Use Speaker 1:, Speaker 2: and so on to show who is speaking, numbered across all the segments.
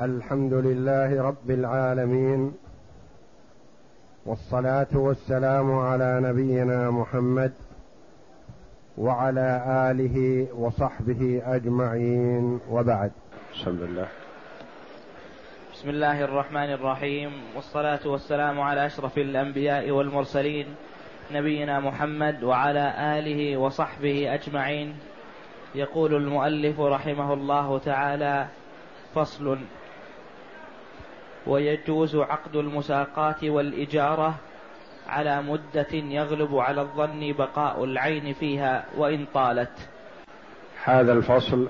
Speaker 1: الحمد لله رب العالمين والصلاة والسلام على نبينا محمد وعلى آله وصحبه أجمعين وبعد.
Speaker 2: بسم الله
Speaker 3: بسم الله الرحمن الرحيم والصلاة والسلام على أشرف الأنبياء والمرسلين نبينا محمد وعلى آله وصحبه أجمعين. يقول المؤلف رحمه الله تعالى فصل ويجوز عقد المساقات والإجارة على مدة يغلب على الظن بقاء العين فيها وإن طالت.
Speaker 2: هذا الفصل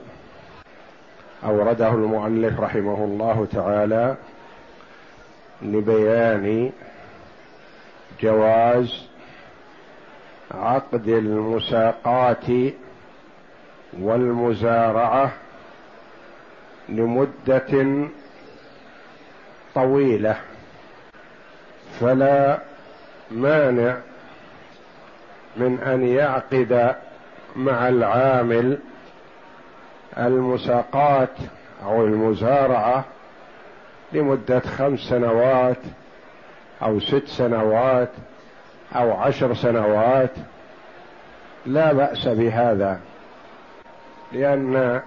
Speaker 2: أورده المؤلف رحمه الله تعالى لبيان جواز عقد المساقات والمزارعة لمدة طويلة فلا مانع من أن يعقد مع العامل المساقات أو المزارعة لمدة خمس سنوات أو ست سنوات أو عشر سنوات. لا بأس بهذا لأن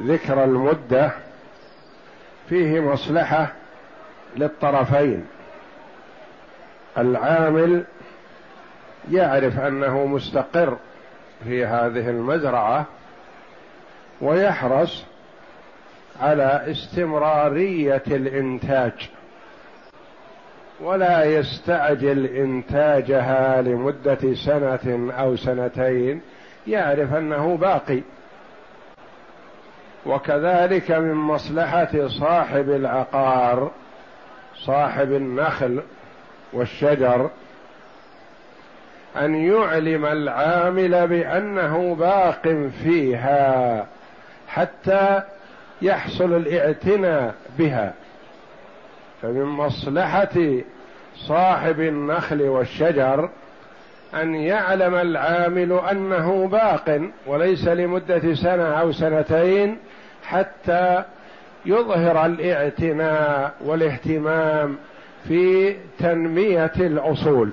Speaker 2: ذكر المدة فيه مصلحة للطرفين. العامل يعرف أنه مستقر في هذه المزرعة ويحرص على استمرارية الإنتاج ولا يستعجل إنتاجها لمدة سنة أو سنتين يعرف أنه باقي. وكذلك من مصلحة صاحب العقار صاحب النخل والشجر أن يعلم العامل بأنه باق فيها حتى يحصل الإعتناء بها. فمن مصلحة صاحب النخل والشجر أن يعلم العامل أنه باق وليس لمدة سنة أو سنتين حتى يظهر الاعتناء والاهتمام في تنمية الأصول.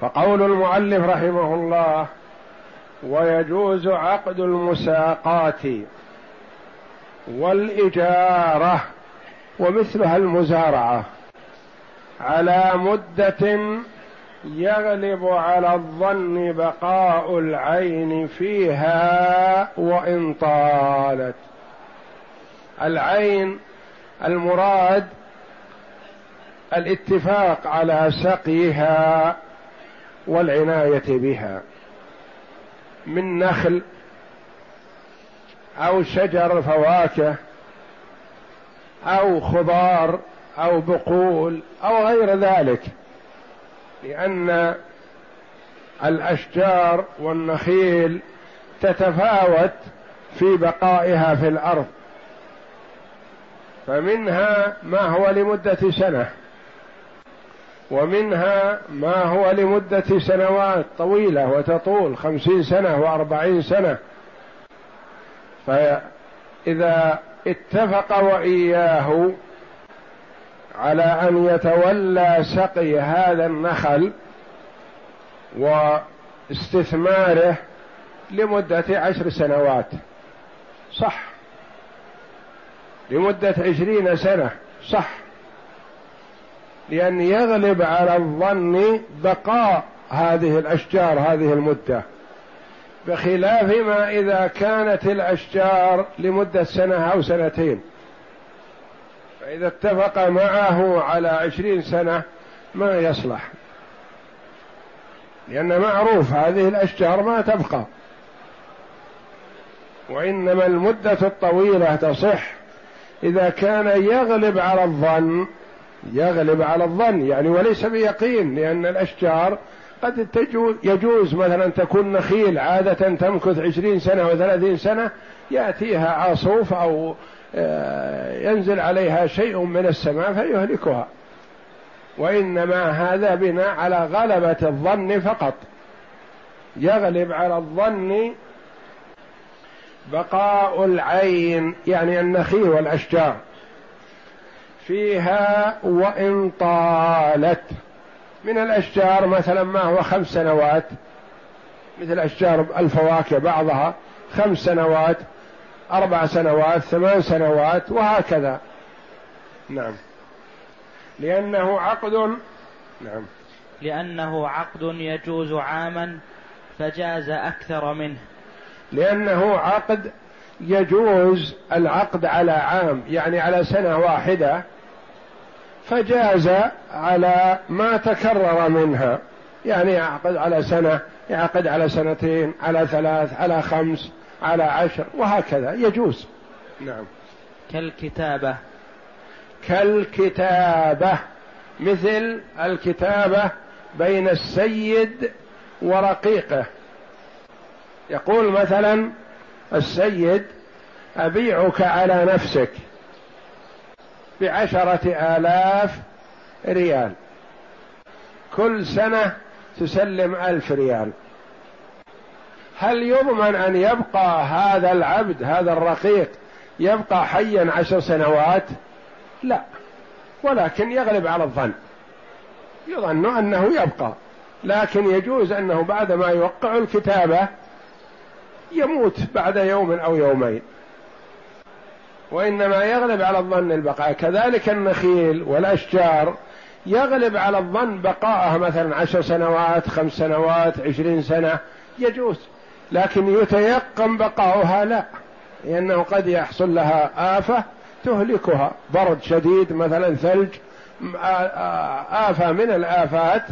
Speaker 2: فقول المؤلف رحمه الله ويجوز عقد المساقات والإجارة ومثلها المزارعة على مدة يغلب على الظن بقاء العين فيها وإن طالت. العين المراد الاتفاق على سقيها والعناية بها. من نخل أو شجر فواكه أو خضار أو بقول أو غير ذلك لأن الأشجار والنخيل تتفاوت في بقائها في الأرض. فمنها ما هو لمدة سنة. ومنها ما هو لمدة سنوات طويلة وتطول خمسين سنة وأربعين سنة. فإذا اتفق وإياه على أن يتولى سقي هذا النخل واستثماره لمدة عشر سنوات. صح. لمدة عشرين سنة صح. لأن يغلب على الظن بقاء هذه الأشجار هذه المدة. بخلاف ما إذا كانت الأشجار لمدة سنة أو سنتين. فإذا اتفق معه على عشرين سنة ما يصلح. لأن معروف هذه الأشجار ما تبقى. وإنما المدة الطويلة تصح. إذا كان يغلب على الظن يغلب على الظن يعني وليس بيقين لأن الأشجار قد يجوز مثلا تكون نخيل عادة تمكث عشرين سنة وثلاثين سنة يأتيها عاصوف أو آه، ينزل عليها شيء من السماء فيهلكها. وإنما هذا بناء على غلبة الظن فقط. يغلب على الظن بقاء العين يعني النخيل والأشجار. فيها وإن طالت. من الأشجار مثلا ما هو خمس سنوات؟ مثل أشجار الفواكه بعضها خمس سنوات أربع سنوات ثمان سنوات وهكذا. نعم. لأنه عقد. نعم.
Speaker 3: لأنه عقد يجوز عاما فجاز أكثر منه.
Speaker 2: لأنه عقد يجوز العقد على عام يعني على سنة واحدة فجاز على ما تكرر منها. يعني يعقد على سنة يعقد على سنتين على ثلاث على خمس على عشر وهكذا. يجوز. نعم.
Speaker 3: كالكتابة.
Speaker 2: كالكتابة. مثل الكتابة بين السيد ورقيقه. يقول مثلا السيد أبيعك على نفسك بعشرة آلاف ريال. كل سنة تسلم ألف ريال. هل يضمن أن يبقى هذا العبد هذا الرقيق يبقى حيا عشر سنوات؟ لا. ولكن يغلب على الظن. يظن أنه يبقى. لكن يجوز أنه بعد ما يوقع الكتابة يموت بعد يوم أو يومين. وإنما يغلب على الظن البقاء. كذلك النخيل والأشجار يغلب على الظن بقاءها مثلا عشر سنوات خمس سنوات عشرين سنة يجوز. لكن يتيقن بقاؤها لا لأنه قد يحصل لها آفة تهلكها. برد شديد مثلا ثلج آفة من الآفات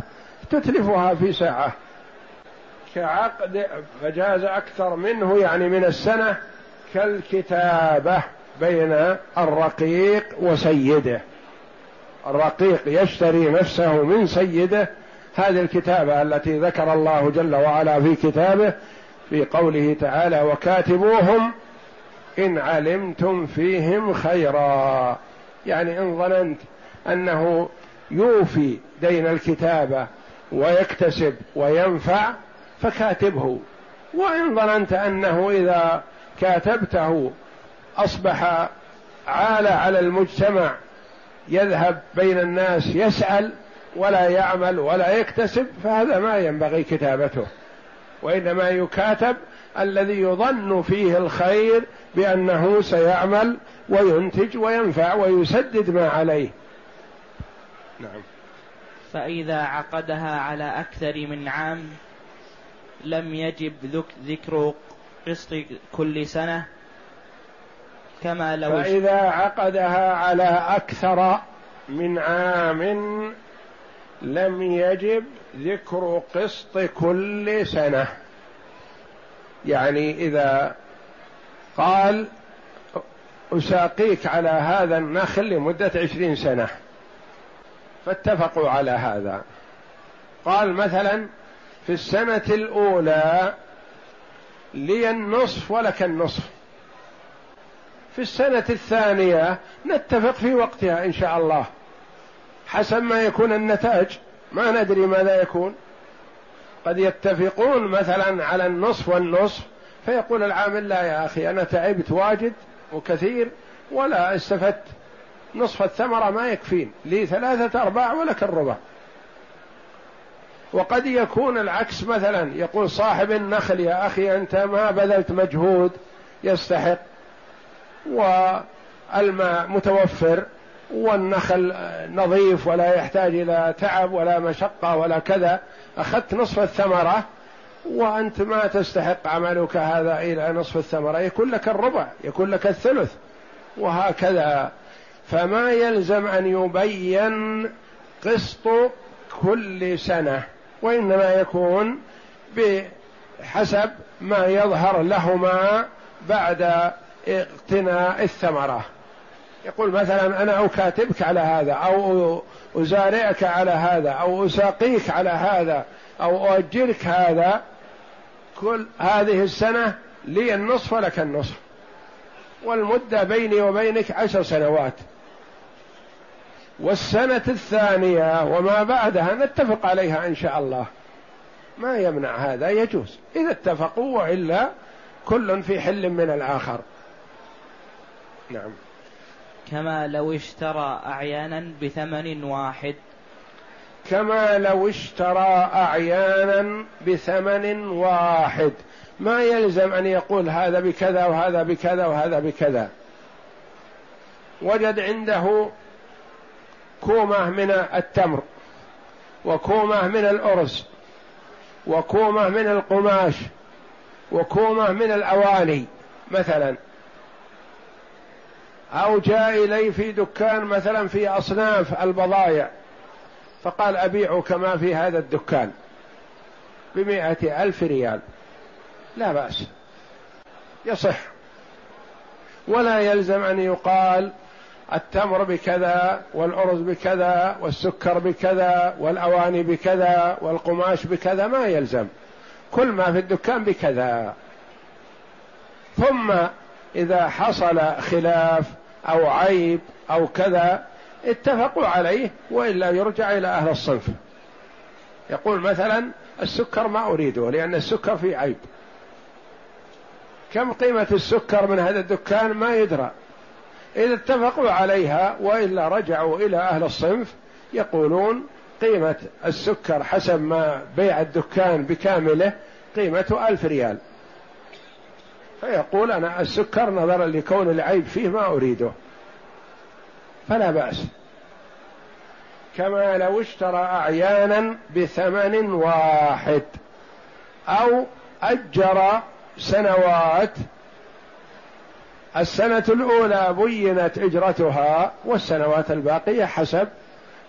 Speaker 2: تتلفها في ساعة. كعقد فجاز أكثر منه يعني من السنة كالكتابة بين الرقيق وسيده. الرقيق يشتري نفسه من سيده. هذه الكتابة التي ذكر الله جل وعلا في كتابه في قوله تعالى وكاتبوهم إن علمتم فيهم خيرا. يعني إن ظننت أنه يوفي دين الكتابة ويكتسب وينفع فكاتبه. وإن ظننت أنه إذا كاتبته أصبح عالة على المجتمع يذهب بين الناس يسأل ولا يعمل ولا يكتسب فهذا ما ينبغي كتابته. وإنما يكاتب الذي يظن فيه الخير بأنه سيعمل وينتج وينفع ويسدد ما عليه.
Speaker 3: نعم. فإذا عقدها على أكثر من عام لم يجب ذكر قسط كل سنة
Speaker 2: كما لو فإذا عقدها على أكثر من عام لم يجب ذكر قسط كل سنة. يعني إذا قال أساقيك على هذا النخل لمدة عشرين سنة. فاتفقوا على هذا. قال مثلا في السنة الأولى لي النصف ولك النصف. في السنة الثانية نتفق في وقتها إن شاء الله. حسب ما يكون النتاج ما ندري ماذا يكون. قد يتفقون مثلا على النصف والنصف. فيقول العامل لا يا أخي أنا تعبت واجد وكثير ولا استفدت. نصف الثمرة ما يكفين. لي ثلاثة أرباع ولك الربع. وقد يكون العكس مثلا. يقول صاحب النخل يا أخي أنت ما بذلت مجهود يستحق والماء متوفر والنخل نظيف ولا يحتاج إلى تعب ولا مشقة ولا كذا. أخذت نصف الثمرة وأنت ما تستحق عملك هذا إلى نصف الثمرة. يكون لك الربع يكون لك الثلث. وهكذا. فما يلزم أن يبين قسط كل سنة. وإنما يكون بحسب ما يظهر لهما بعد اقتناء الثمرة. يقول مثلا أنا اكاتبك على هذا أو أزارعك على هذا أو أساقيك على هذا أو اؤجرك هذا كل هذه السنة لي النصف ولك النصف. والمدة بيني وبينك عشر سنوات. والسنة الثانية وما بعدها نتفق عليها إن شاء الله. ما يمنع هذا يجوز. إذا اتفقوا وإلا كل في حل من الآخر. نعم.
Speaker 3: كما لو اشترى أعيانا بثمن واحد.
Speaker 2: كما لو اشترى أعيانا بثمن واحد. ما يلزم أن يقول هذا بكذا وهذا بكذا وهذا بكذا. وجد عنده كومة من التمر وكومة من الأرز وكومة من القماش وكومة من الأواني مثلا. أو جاء إلي في دكان مثلا في أصناف البضائع فقال أبيعك ما في هذا الدكان بمائة ألف ريال. لا بأس. يصح. ولا يلزم أن يقال التمر بكذا والأرز بكذا والسكر بكذا والأواني بكذا والقماش بكذا ما يلزم. كل ما في الدكان بكذا. ثم إذا حصل خلاف أو عيب أو كذا اتفقوا عليه وإلا يرجع إلى أهل الصنف. يقول مثلا السكر ما أريده لأن السكر فيه عيب. كم قيمة السكر من هذا الدكان؟ ما يدرى. إذا اتفقوا عليها وإلا رجعوا إلى أهل الصنف يقولون قيمة السكر حسب ما بيع الدكان بكامله قيمته ألف ريال. فيقول أنا السكر نظرا لكون العيب فيه ما أريده. فلا بأس. كما لو اشترى أعيانا بثمن واحد أو أجر سنوات السنة الأولى بينت إجرتها والسنوات الباقية حسب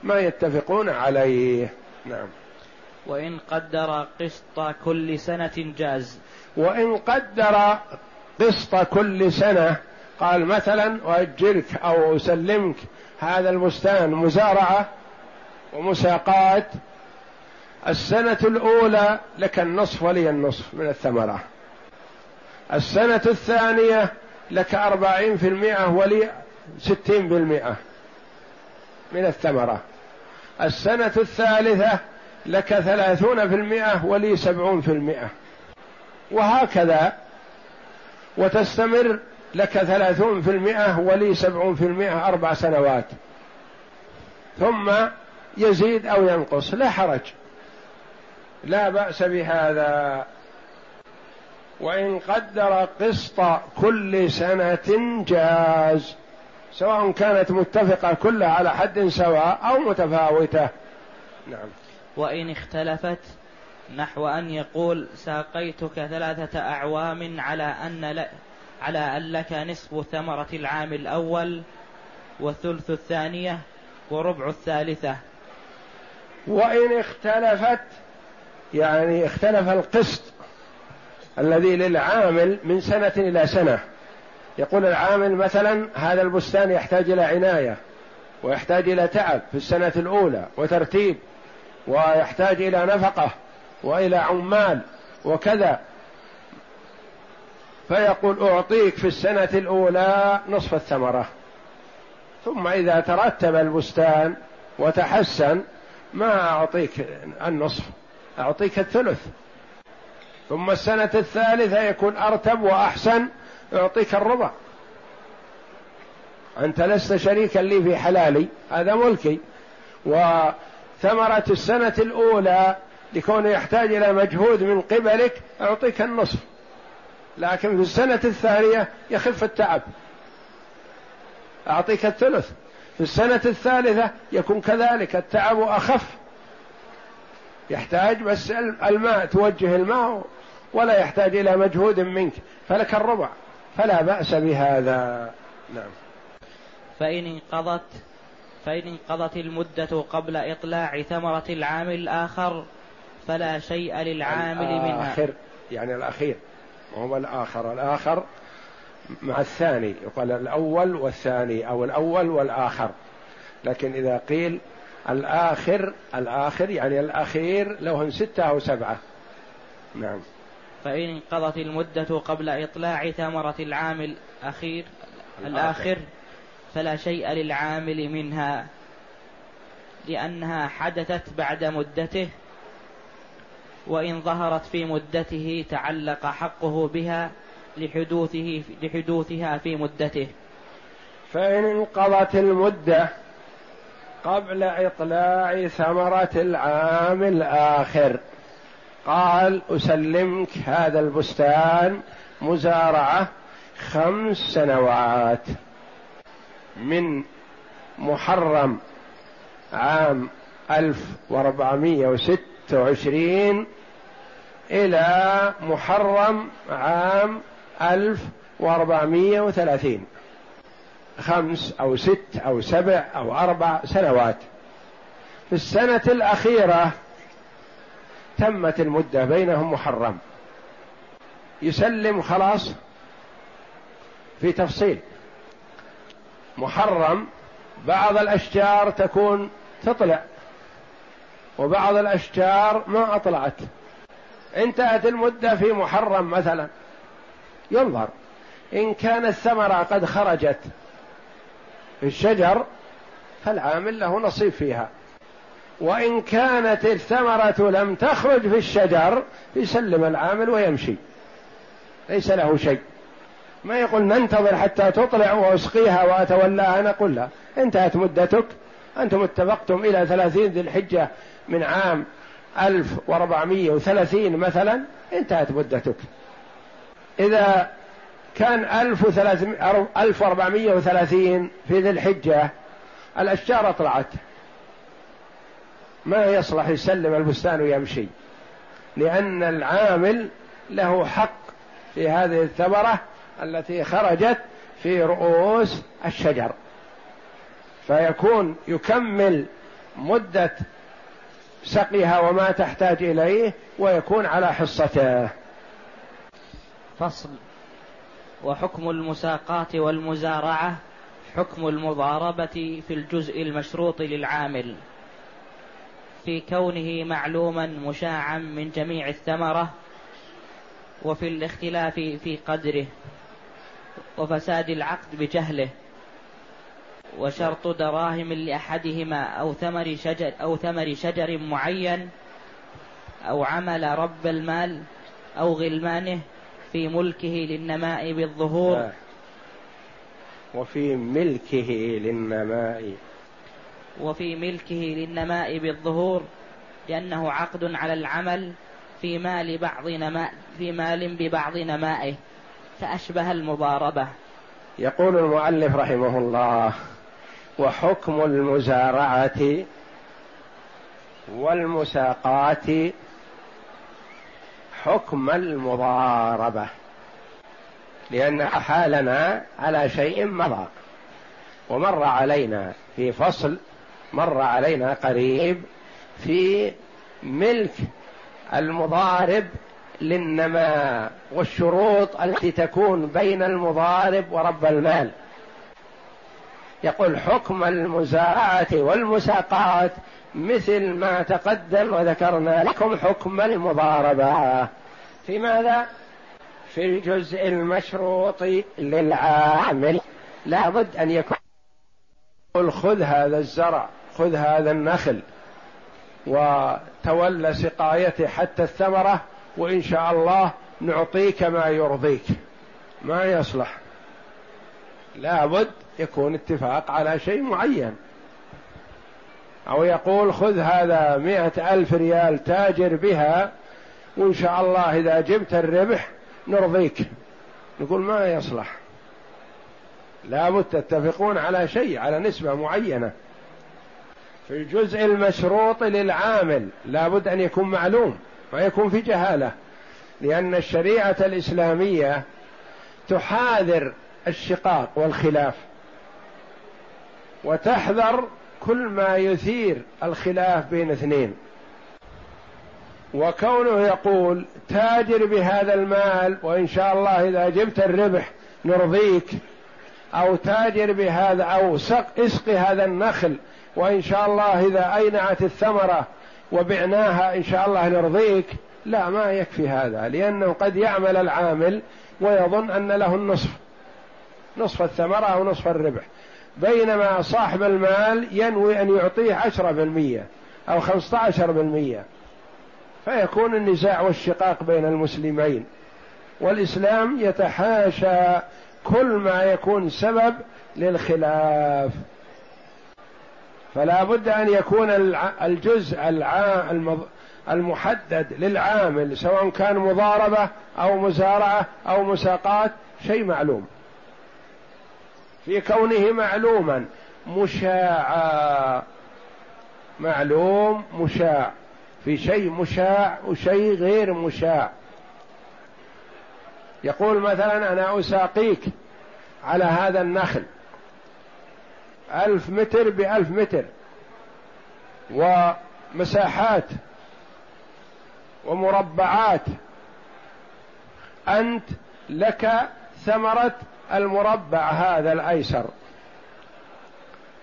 Speaker 2: ما يتفقون عليه. نعم.
Speaker 3: وإن قدر قسط كل سنة جاز.
Speaker 2: وإن قدر قسط كل سنة قال مثلا أؤجرك أو أسلمك هذا البستان مزارعة ومساقات. السنة الأولى لك النصف ولي النصف من الثمرة. السنة الثانية لك أربعين في المئة ولي ستين بالمئة من الثمرة. السنة الثالثة لك ثلاثون في المئة ولي سبعون في المئة. وهكذا وتستمر لك ثلاثون في المئة ولي سبعون في المئة أربع سنوات. ثم يزيد أو ينقص لا حرج. لا بأس بهذا. وإن قدر قسط كل سنة جاز سواء كانت متفقة كلها على حد سواء أو متفاوتة. نعم.
Speaker 3: وإن اختلفت نحو أن يقول ساقيتك ثلاثة أعوام على أن ل... على أن لك نصف ثمرة العام الأول وثلث الثانية وربع الثالثة.
Speaker 2: وإن اختلفت يعني اختلف القسط الذي للعامل من سنة إلى سنة. يقول العامل مثلا هذا البستان يحتاج إلى عناية ويحتاج إلى تعب في السنة الأولى وترتيب ويحتاج إلى نفقة وإلى عمال وكذا. فيقول أعطيك في السنة الأولى نصف الثمرة. ثم إذا ترتب البستان وتحسن ما أعطيك النصف أعطيك الثلث. ثم السنة الثالثة يكون أرتب وأحسن أعطيك الربع أنت لست شريكا لي في حلالي هذا ملكي. وثمرة السنة الأولى لكونه يحتاج إلى مجهود من قبلك أعطيك النصف. لكن في السنة الثانية يخف التعب. أعطيك الثلث. في السنة الثالثة يكون كذلك التعب أخف. يحتاج بس الماء توجه الماء. ولا يحتاج إلى مجهود منك فلك الربع فلا بأس بهذا. نعم.
Speaker 3: فإن انقضت فإن انقضت المدة قبل إطلاع ثمرة العام الآخر فلا شيء للعامل منها.
Speaker 2: الآخر يعني الأخير وهو الآخر. الآخر مع الثاني يقال الأول والثاني أو الأول والآخر. لكن إذا قيل الآخر الآخر يعني الأخير لهم ستة أو سبعة. نعم.
Speaker 3: فإن انقضت المدة قبل إطلاع ثمرة العام الأخير الآخر. فلا شيء للعامل منها لأنها حدثت بعد مدته وإن ظهرت في مدته تعلق حقه بها لحدوثه لحدوثها في مدته.
Speaker 2: فإن انقضت المدة قبل إطلاع ثمرة العام الآخر. قال أسلمك هذا البستان مزارعة خمس سنوات من محرم عام ألف وأربعمائة وستة وعشرين إلى محرم عام ألف وأربعمائة وثلاثين. خمس أو ست أو سبع أو أربع سنوات. في السنة الأخيرة تمت المدة بينهم محرم. يسلم خلاص في تفصيل. محرم بعض الأشجار تكون تطلع وبعض الأشجار ما أطلعت. انتهت المدة في محرم مثلا. ينظر. إن كانت الثمرة قد خرجت في الشجر فالعامل له نصيب فيها. وإن كانت الثمرة لم تخرج في الشجر يسلم العامل ويمشي. ليس له شيء. ما يقول ننتظر حتى تطلع وأسقيها وأتولاها نقول لا. انتهت مدتك. أنتم اتفقتم إلى ثلاثين ذي الحجة من عام ألف وأربعمائة وثلاثين مثلا انتهت مدتك. إذا كان ألف ألف وأربعمائة وثلاثين في ذي الحجة الأشجار طلعت ما يصلح يسلم البستان ويمشي. لأن العامل له حق في هذه الثمرة التي خرجت في رؤوس الشجر. فيكون يكمل مدة سقيها وما تحتاج إليه ويكون على حصته.
Speaker 3: فصل. وحكم المساقات والمزارعة حكم المضاربة في الجزء المشروط للعامل. في كونه معلوما مشاعا من جميع الثمرة وفي الاختلاف في قدره وفساد العقد بجهله وشرط دراهم لأحدهما أو ثمر شجر أو ثمر شجر معين أو عمل رب المال أو غلمانه في ملكه للنماء بالظهور آه.
Speaker 2: وفي ملكه للنماء
Speaker 3: وفي ملكه للنماء بالظهور لأنه عقد على العمل في مال بعض نماء في مال ببعض نمائه فأشبه المضاربة.
Speaker 2: يقول المؤلف رحمه الله وحكم المزارعة والمساقات حكم المضاربة لأن حالنا على شيء مضى ومر علينا في فصل مر علينا قريب في ملك المضارب للنماء والشروط التي تكون بين المضارب ورب المال. يقول حكم المزارعة والمساقات مثل ما تقدم وذكرنا لكم حكم المضاربة. في ماذا؟ في الجزء المشروط للعامل. لابد أن يكون خذ هذا الزرع. خذ هذا النخل وتولى سقايته حتى الثمرة وإن شاء الله نعطيك ما يرضيك. ما يصلح. لابد يكون اتفاق على شيء معين. أو يقول خذ هذا مئة ألف ريال تاجر بها وإن شاء الله إذا جبت الربح نرضيك. نقول ما يصلح. لابد تتفقون على شيء على نسبة معينة. في الجزء المشروط للعامل لابد أن يكون معلوم ما يكون في جهالة لأن الشريعة الإسلامية تحاذر الشقاق والخلاف وتحذر كل ما يثير الخلاف بين اثنين. وكونه يقول تاجر بهذا المال وإن شاء الله إذا جبت الربح نرضيك أو تاجر بهذا أو سق اسقي هذا النخل وإن شاء الله إذا أينعت الثمرة وبعناها إن شاء الله نرضيك لا ما يكفي هذا لأنه قد يعمل العامل ويظن أن له النصف نصف الثمرة أو نصف الربح. بينما صاحب المال ينوي أن يعطيه عشرة بالمية أو خمسة عشر بالمية. فيكون النزاع والشقاق بين المسلمين. والإسلام يتحاشى كل ما يكون سبب للخلاف. فلا بد أن يكون الجزء المحدد للعامل سواء كان مضاربة أو مزارعة أو مساقات شيء معلوم. في كونه معلوما مشاعا معلوم مشاع. في شيء مشاع وشيء غير مشاع. يقول مثلا أنا أساقيك على هذا النخل. ألف متر بألف متر. ومساحات. ومربعات. أنت لك ثمرة المربع هذا الأيسر.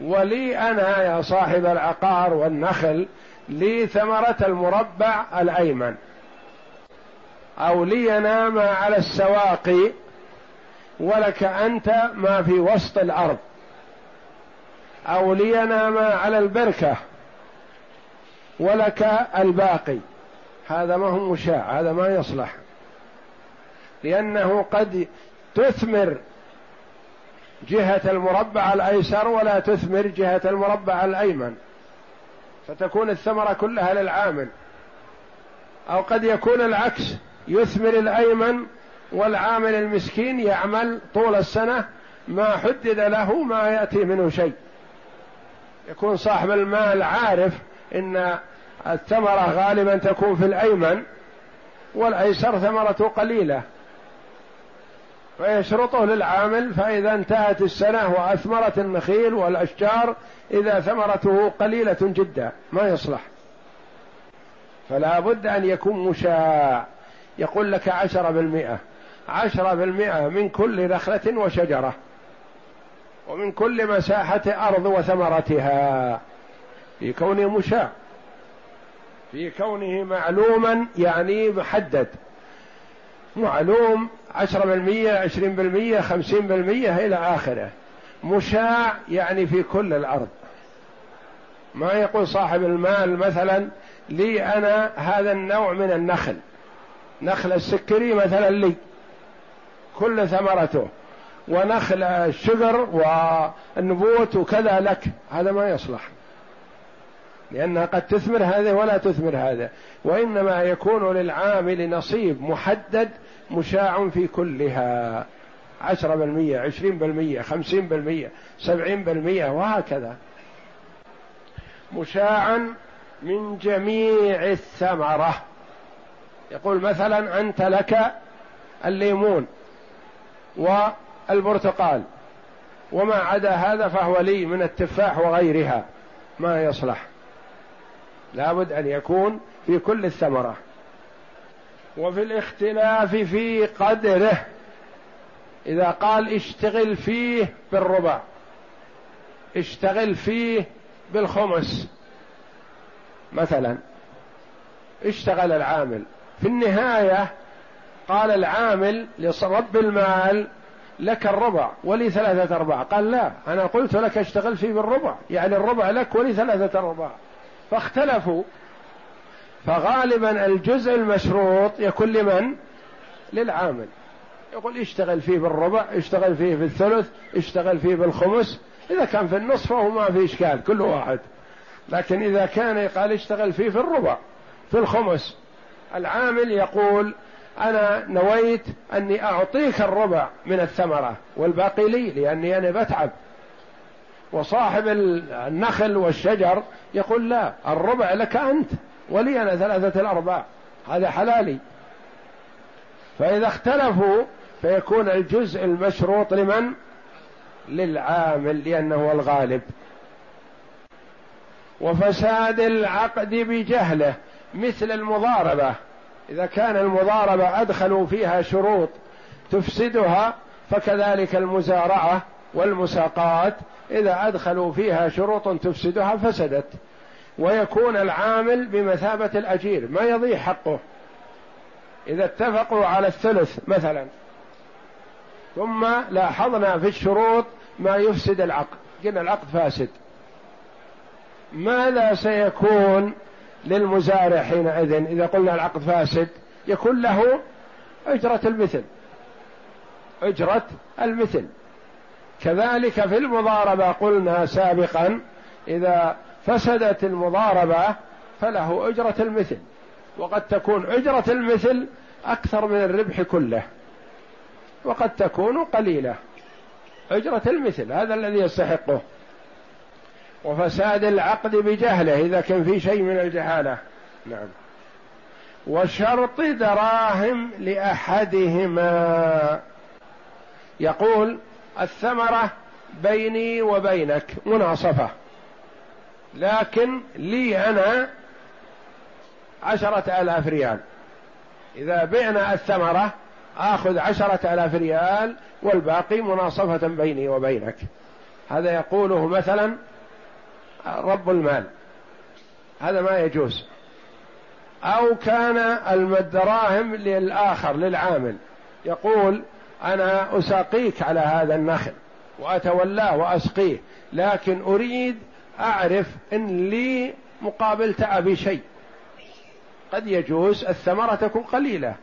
Speaker 2: ولي أنا يا صاحب العقار والنخل لي ثمرة المربع الأيمن. أو لي أنا ما على السواقي ولك أنت ما في وسط الأرض. أو لي أنا ما على البركة ولك الباقي. هذا ما هو مشاع هذا ما يصلح. لأنه قد تثمر جهة المربع الأيسر ولا تثمر جهة المربع الأيمن. فتكون الثمرة كلها للعامل. أو قد يكون العكس يثمر الأيمن والعامل المسكين يعمل طول السنة ما حدد له ما يأتي منه شيء. يكون صاحب المال عارف إن الثمرة غالبا تكون في الأيمن والأيسر ثمرته قليلة. فيشرطه للعامل فإذا انتهت السنة وأثمرت النخيل والأشجار إذا ثمرته قليلة جدا ما يصلح. فلا بد أن يكون مشاع. يقول لك عشرة بالمئة. عشرة بالمئة من كل نخلة وشجرة. ومن كل مساحة أرض وثمرتها. في كونه مشاع. في كونه معلوما يعني محدد. معلوم عشرة بالمية عشرين بالمية خمسين بالمية إلى آخره. مشاع يعني في كل الأرض. ما يقول صاحب المال مثلا لي أنا هذا النوع من النخل. نخل السكري مثلا لي. كل ثمرته. ونخل الشجر والنبوت وكذا لك. هذا ما يصلح. لأنها قد تثمر هذا ولا تثمر هذا. وإنما يكون للعامل نصيب محدد مشاع في كلها. عشرة بالمية عشرين بالمية خمسين بالمية سبعين بالمية وهكذا. مشاعا من جميع الثمرة. يقول مثلا أنت لك الليمون والبرتقال وما عدا هذا فهو لي من التفاح وغيرها. ما يصلح. لابد أن يكون في كل الثمرة. وفي الاختلاف في قدره. إذا قال اشتغل فيه بالربع. اشتغل فيه بالخمس. مثلا اشتغل العامل. في النهاية قال العامل لرب المال لك الربع ولي ثلاثة أرباع. قال لا أنا قلت لك اشتغل فيه بالربع. يعني الربع لك ولي ثلاثة أرباع. فاختلفوا. فغالبا الجزء المشروط يكون لمن؟ للعامل. يقول اشتغل فيه بالربع اشتغل فيه بالثلث اشتغل فيه بالخمس. إذا كان في النصف فهو ما في إشكال كل واحد. لكن إذا كان قال اشتغل فيه في الربع في الخمس. العامل يقول أنا نويت أني أعطيك الربع من الثمرة والباقي لي لأني أنا بتعب. وصاحب النخل والشجر يقول لا الربع لك أنت ولي أنا ثلاثة الأرباع. هذا حلالي. فإذا اختلفوا فيكون الجزء المشروط لمن؟ للعامل لأنه الغالب. وفساد العقد بجهله مثل المضاربة. إذا كان المضاربة أدخلوا فيها شروط تفسدها فكذلك المزارعة والمساقات إذا أدخلوا فيها شروط تفسدها فسدت. ويكون العامل بمثابة الأجير ما يضيع حقه. إذا اتفقوا على الثلث مثلا. ثم لاحظنا في الشروط ما يفسد العقد. قلنا العقد فاسد. ماذا سيكون للمزارع حينئذ إذا قلنا العقد فاسد يكون له أجرة المثل. أجرة المثل. كذلك في المضاربة قلنا سابقا إذا فسدت المضاربة فله أجرة المثل. وقد تكون أجرة المثل أكثر من الربح كله. وقد تكون قليلة. أجرة المثل هذا الذي يستحقه. وفساد العقد بجهله إذا كان في شيء من الجهالة. نعم. وشرط دراهم لأحدهما. يقول الثمرة بيني وبينك مناصفة لكن لي أنا عشرة آلاف ريال. إذا بعنا الثمرة آخذ عشرة آلاف ريال والباقي مناصفة بيني وبينك. هذا يقوله مثلا رب المال. هذا ما يجوز. أو كان الدراهم للآخر للعامل. يقول أنا أساقيك على هذا النخل وأتولاه وأسقيه لكن أريد أعرف إن لي مقابل تعبي شيء. قد يجوز الثمرة تكون قليلة.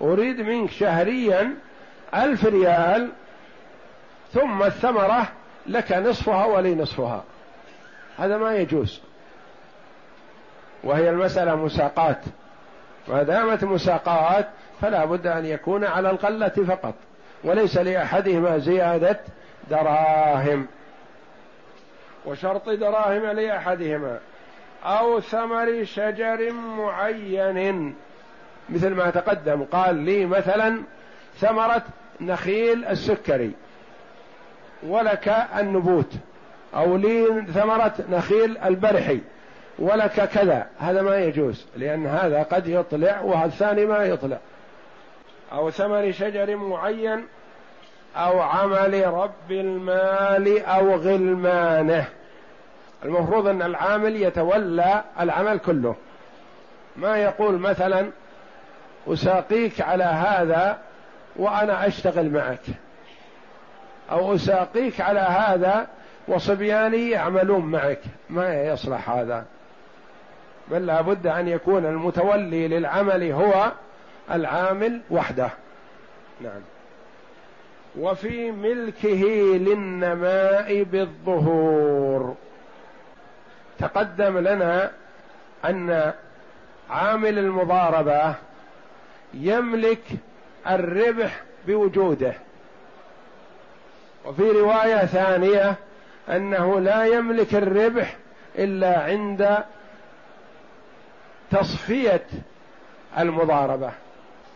Speaker 2: أريد منك شهريا ألف ريال ثم الثمرة لك نصفها ولي نصفها. هذا ما يجوز. وهي المسألة مساقات. ما دامت مساقات فلا بد أن يكون على القلة فقط وليس لأحدهما زيادة دراهم. وشرط دراهم لأحدهما أو ثمر شجر معين. مثل ما تقدم قال لي مثلا ثمرة نخيل السكري ولك النبوت. أو لي ثمرة نخيل البرحي ولك كذا. هذا ما يجوز لأن هذا قد يطلع والثاني ما يطلع. أو ثمر شجر معين أو عمل رب المال أو غلمانه. المفروض أن العامل يتولى العمل كله. ما يقول مثلا أساقيك على هذا وأنا أشتغل معك. أو أساقيك على هذا وصبياني يعملون معك. ما يصلح هذا. بل لابد أن يكون المتولي للعمل هو العامل وحده. نعم. وفي ملكه للنماء بالظهور. تقدم لنا أن عامل المضاربة يملك الربح بوجوده. وفي رواية ثانية أنه لا يملك الربح إلا عند تصفية المضاربة.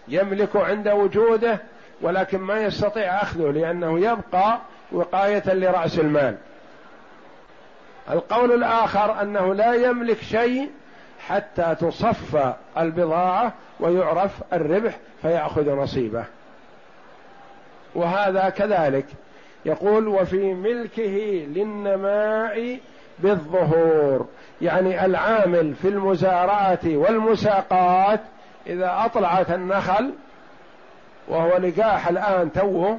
Speaker 2: يملك عند وجوده ولكن ما يستطيع أخذه لأنه يبقى وقاية لرأس المال. القول الآخر أنه لا يملك شيء حتى تصفى البضاعة ويعرف الربح فيأخذ نصيبه. وهذا كذلك. يقول وفي ملكه للنماء بالظهور. يعني العامل في المزارعة والمساقات إذا أطلعت النخل وهو لقاح الآن توه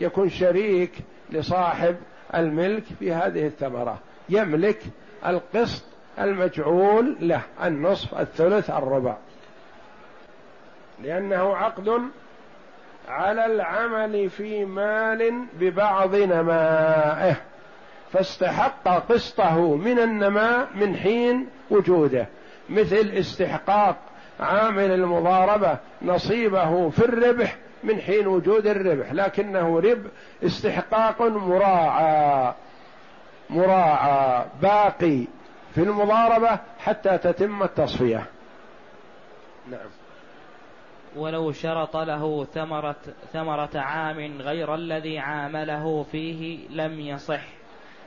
Speaker 2: يكون شريك لصاحب الملك في هذه الثمرة. يملك القسط المجعول له النصف الثلث الربع. لأنه عقد على العمل في مال ببعض نمائه فاستحق قسطه من النماء من حين وجوده. مثل استحقاق عامل المضاربة نصيبه في الربح من حين وجود الربح لكنه رب استحقاق مراعى مراعى باقي في المضاربة حتى تتم التصفية. نعم.
Speaker 3: ولو شرط له ثمرة ثمرة عام غير الذي عامله فيه لم يصح.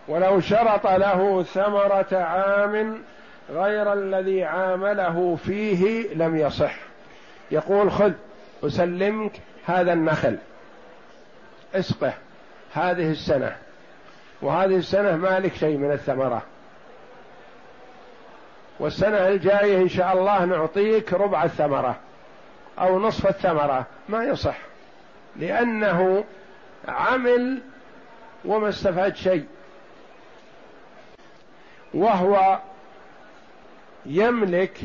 Speaker 2: ولو شرط له ثمرة عام غير الذي عامله فيه لم يصح. يقول خذ أسلمك هذا النخل. اسقه. هذه السنة. وهذه السنة مالك شيء من الثمرة. والسنة الجاية إن شاء الله نعطيك ربع الثمرة. أو نصف الثمرة. ما يصح. لأنه عمل وما استفاد شيء. وهو يملك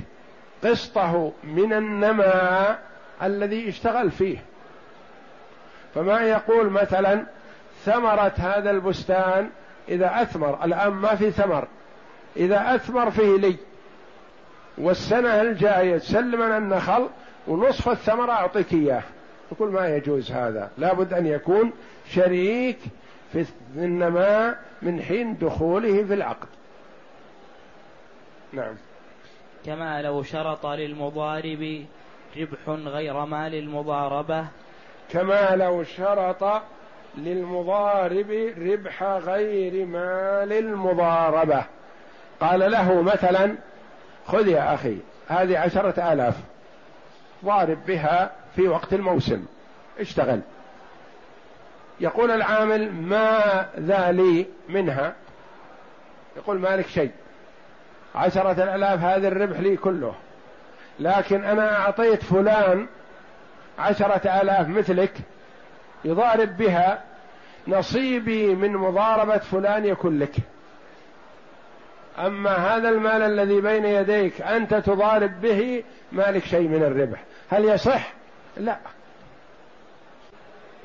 Speaker 2: قسطه من النماء الذي اشتغل فيه. فما يقول مثلا ثمرة هذا البستان إذا أثمر. الآن ما في ثمر. إذا أثمر فيه لي. والسنة الجاية تسلمنا النخل ونصف الثمرة أعطيك إياه. يقول ما يجوز هذا. لابد أن يكون شريك في النماء من حين دخوله في العقد. نعم.
Speaker 3: كما لو شرط للمضارب ربح غير مال المضاربة.
Speaker 2: كما لو شرط للمضارب ربح غير مال المضاربة. قال له مثلا خذ يا أخي هذه عشرة آلاف. ضارب بها في وقت الموسم. اشتغل. يقول العامل ما ذا لي منها؟ يقول مالك شيء. عشرة الآلاف هذا الربح لي كله. لكن أنا أعطيت فلان عشرة آلاف مثلك يضارب بها نصيبي من مضاربة فلان يكون لك. أما هذا المال الذي بين يديك أنت تضارب به مالك شيء من الربح. هل يصح؟ لا.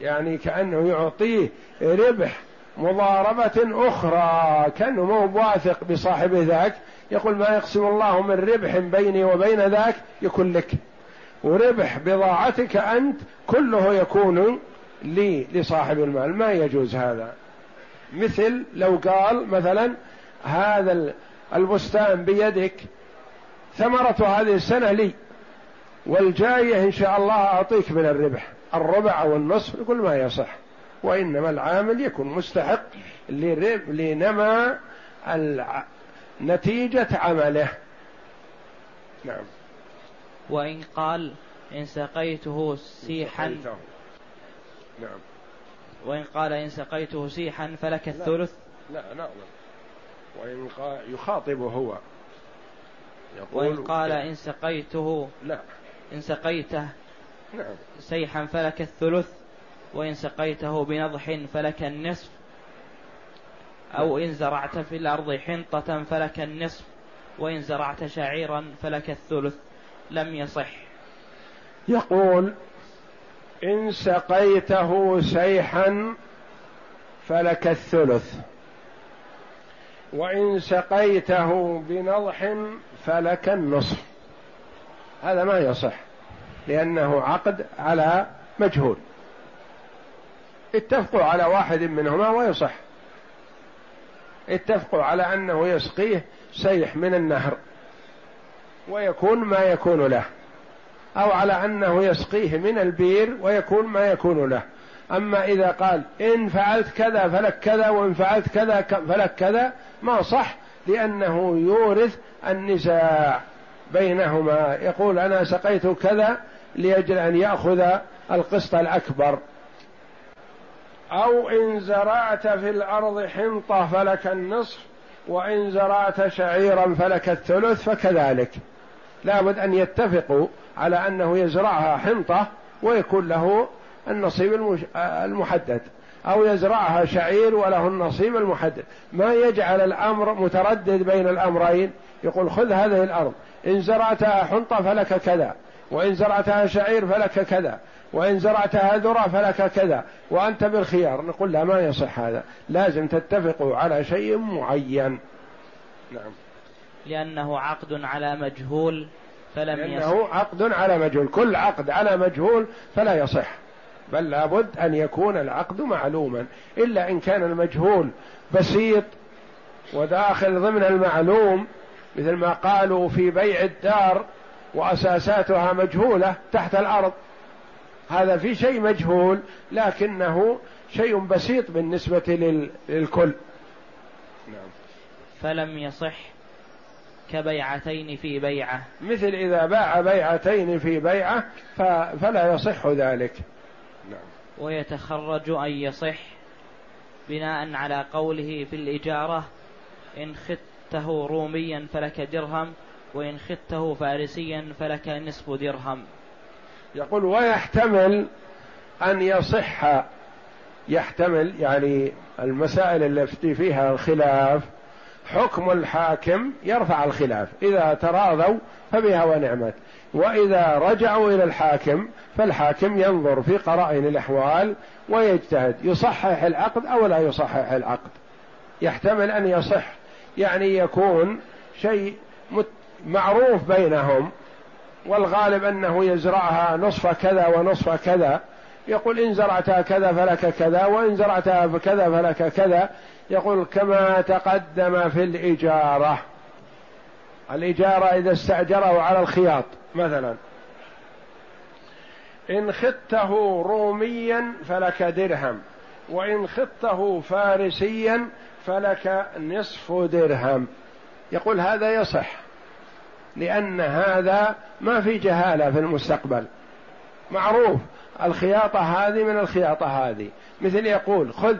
Speaker 2: يعني كأنه يعطيه ربح مضاربة أخرى كأنه مو واثق بصاحب ذاك. يقول ما يقسم الله من ربح بيني وبين ذاك؟ يكون لك. وربح بضاعتك أنت كله يكون لي لصاحب المال. ما يجوز هذا. مثل لو قال مثلا هذا البستان بيدك ثمرة هذه السنة لي. والجاية إن شاء الله أعطيك من الربح. الربع أو النصف يقول ما يصح. وإنما العامل يكون مستحق لنما نتيجة عمله. نعم.
Speaker 3: وإن قال إن سقيته سيحا.
Speaker 2: نعم.
Speaker 3: وإن قال إن سقيته سيحا فلك الثلث.
Speaker 2: لا لا, لا. وإن قال يخاطبه هو.
Speaker 3: يقول وإن قال إن سقيته
Speaker 2: لا.
Speaker 3: إن سقيته
Speaker 2: نعم
Speaker 3: سيحا فلك الثلث وإن سقيته بنضح فلك النصف أو إن زرعت في الأرض حنطة فلك النصف وإن زرعت شعيرا فلك الثلث. لم يصح.
Speaker 2: يقول إن سقيته سيحا فلك الثلث وإن سقيته بنضح فلك النصف. هذا ما يصح لأنه عقد على مجهول. اتفقوا على واحد منهما ويصح. اتفقوا على أنه يسقيه سيح من النهر ويكون ما يكون له. أو على أنه يسقيه من البير ويكون ما يكون له. أما إذا قال إن فعلت كذا فلك كذا وإن فعلت كذا فلك كذا ما صح لأنه يورث النزاع. بينهما يقول أنا سقيت كذا لأجل أن يأخذ القسط الأكبر. أو إن زرعت في الأرض حنطة فلك النصف وإن زرعت شعيرا فلك الثلث فكذلك. لابد أن يتفقوا على أنه يزرعها حنطة ويكون له النصيب المحدد. أو يزرعها شعير وله النصيب المحدد. ما يجعل الأمر متردد بين الأمرين؟ يقول خذ هذه الأرض. إن زرعتها حنطة فلك كذا. وإن زرعتها شعير فلك كذا. وإن زرعتها ذرة فلك كذا. وأنت بالخيار. نقول لا ما يصح هذا. لازم تتفقوا على شيء معين. نعم.
Speaker 3: لأنه عقد على مجهول فلم
Speaker 2: لأنه يصح. عقد على مجهول. كل عقد على مجهول فلا يصح. بل لابد أن يكون العقد معلوما إلا إن كان المجهول بسيط وداخل ضمن المعلوم مثل ما قالوا في بيع الدار وأساساتها مجهولة تحت الأرض. هذا في شيء مجهول لكنه شيء بسيط بالنسبة للكل.
Speaker 3: نعم. فلم يصح كبيعتين في بيعة.
Speaker 2: مثل إذا باع بيعتين في بيعة فلا يصح ذلك.
Speaker 3: ويتخرج أن يصح بناء على قوله في الإجارة إن خدته روميا فلك درهم وإن خدته فارسيا فلك نصف درهم.
Speaker 2: يقول ويحتمل أن يصح يحتمل يعني المسائل التي فيها الخلاف حكم الحاكم يرفع الخلاف. إذا تراضوا فبها ونعمت. وإذا رجعوا إلى الحاكم فالحاكم ينظر في قرائن الأحوال ويجتهد. يصحح العقد أو لا يصحح العقد. يحتمل أن يصح. يعني يكون شيء معروف بينهم والغالب أنه يزرعها نصف كذا ونصف كذا. يقول إن زرعتها كذا فلك كذا وإن زرعتها كذا فلك كذا. يقول كما تقدم في الإجارة. الإجارة إذا استأجره على الخياط مثلا. إن خدته روميا فلك درهم وإن خدته فارسيا فلك نصف درهم. يقول هذا يصح لأن هذا ما في جهالة في المستقبل. معروف الخياطة هذه من الخياطة هذه. مثل يقول خذ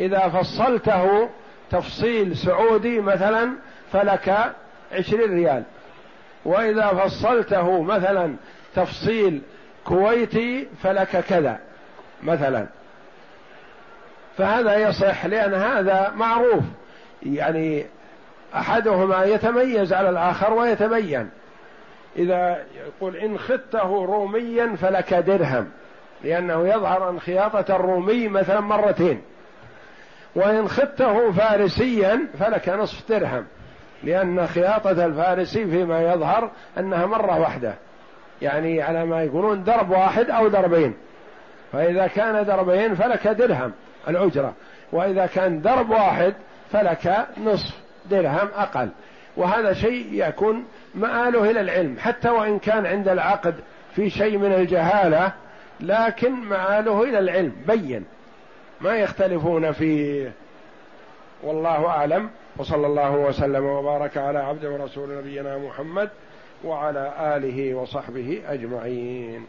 Speaker 2: إذا فصلته تفصيل سعودي مثلا فلك عشرين ريال. وإذا فصلته مثلا تفصيل كويتي فلك كذا مثلا. فهذا يصح لأن هذا معروف. يعني أحدهما يتميز على الآخر ويتبين. إذا يقول إن خدته روميا فلك درهم لأنه يظهر أن خياطة الرومي مثلا مرتين. وإن خدته فارسيا فلك نصف درهم لأن خياطة الفارسي فيما يظهر أنها مرة واحدة يعني على ما يقولون درب واحد أو دربين. فإذا كان دربين فلك درهم الأجرة وإذا كان درب واحد فلك نصف درهم أقل. وهذا شيء يكون مآله إلى العلم حتى وإن كان عند العقد في شيء من الجهالة لكن مآله إلى العلم بين. ما يختلفون فيه والله أعلم. وصلى الله وسلم وبارك على عبد ورسول نبينا محمد وعلى آله وصحبه أجمعين.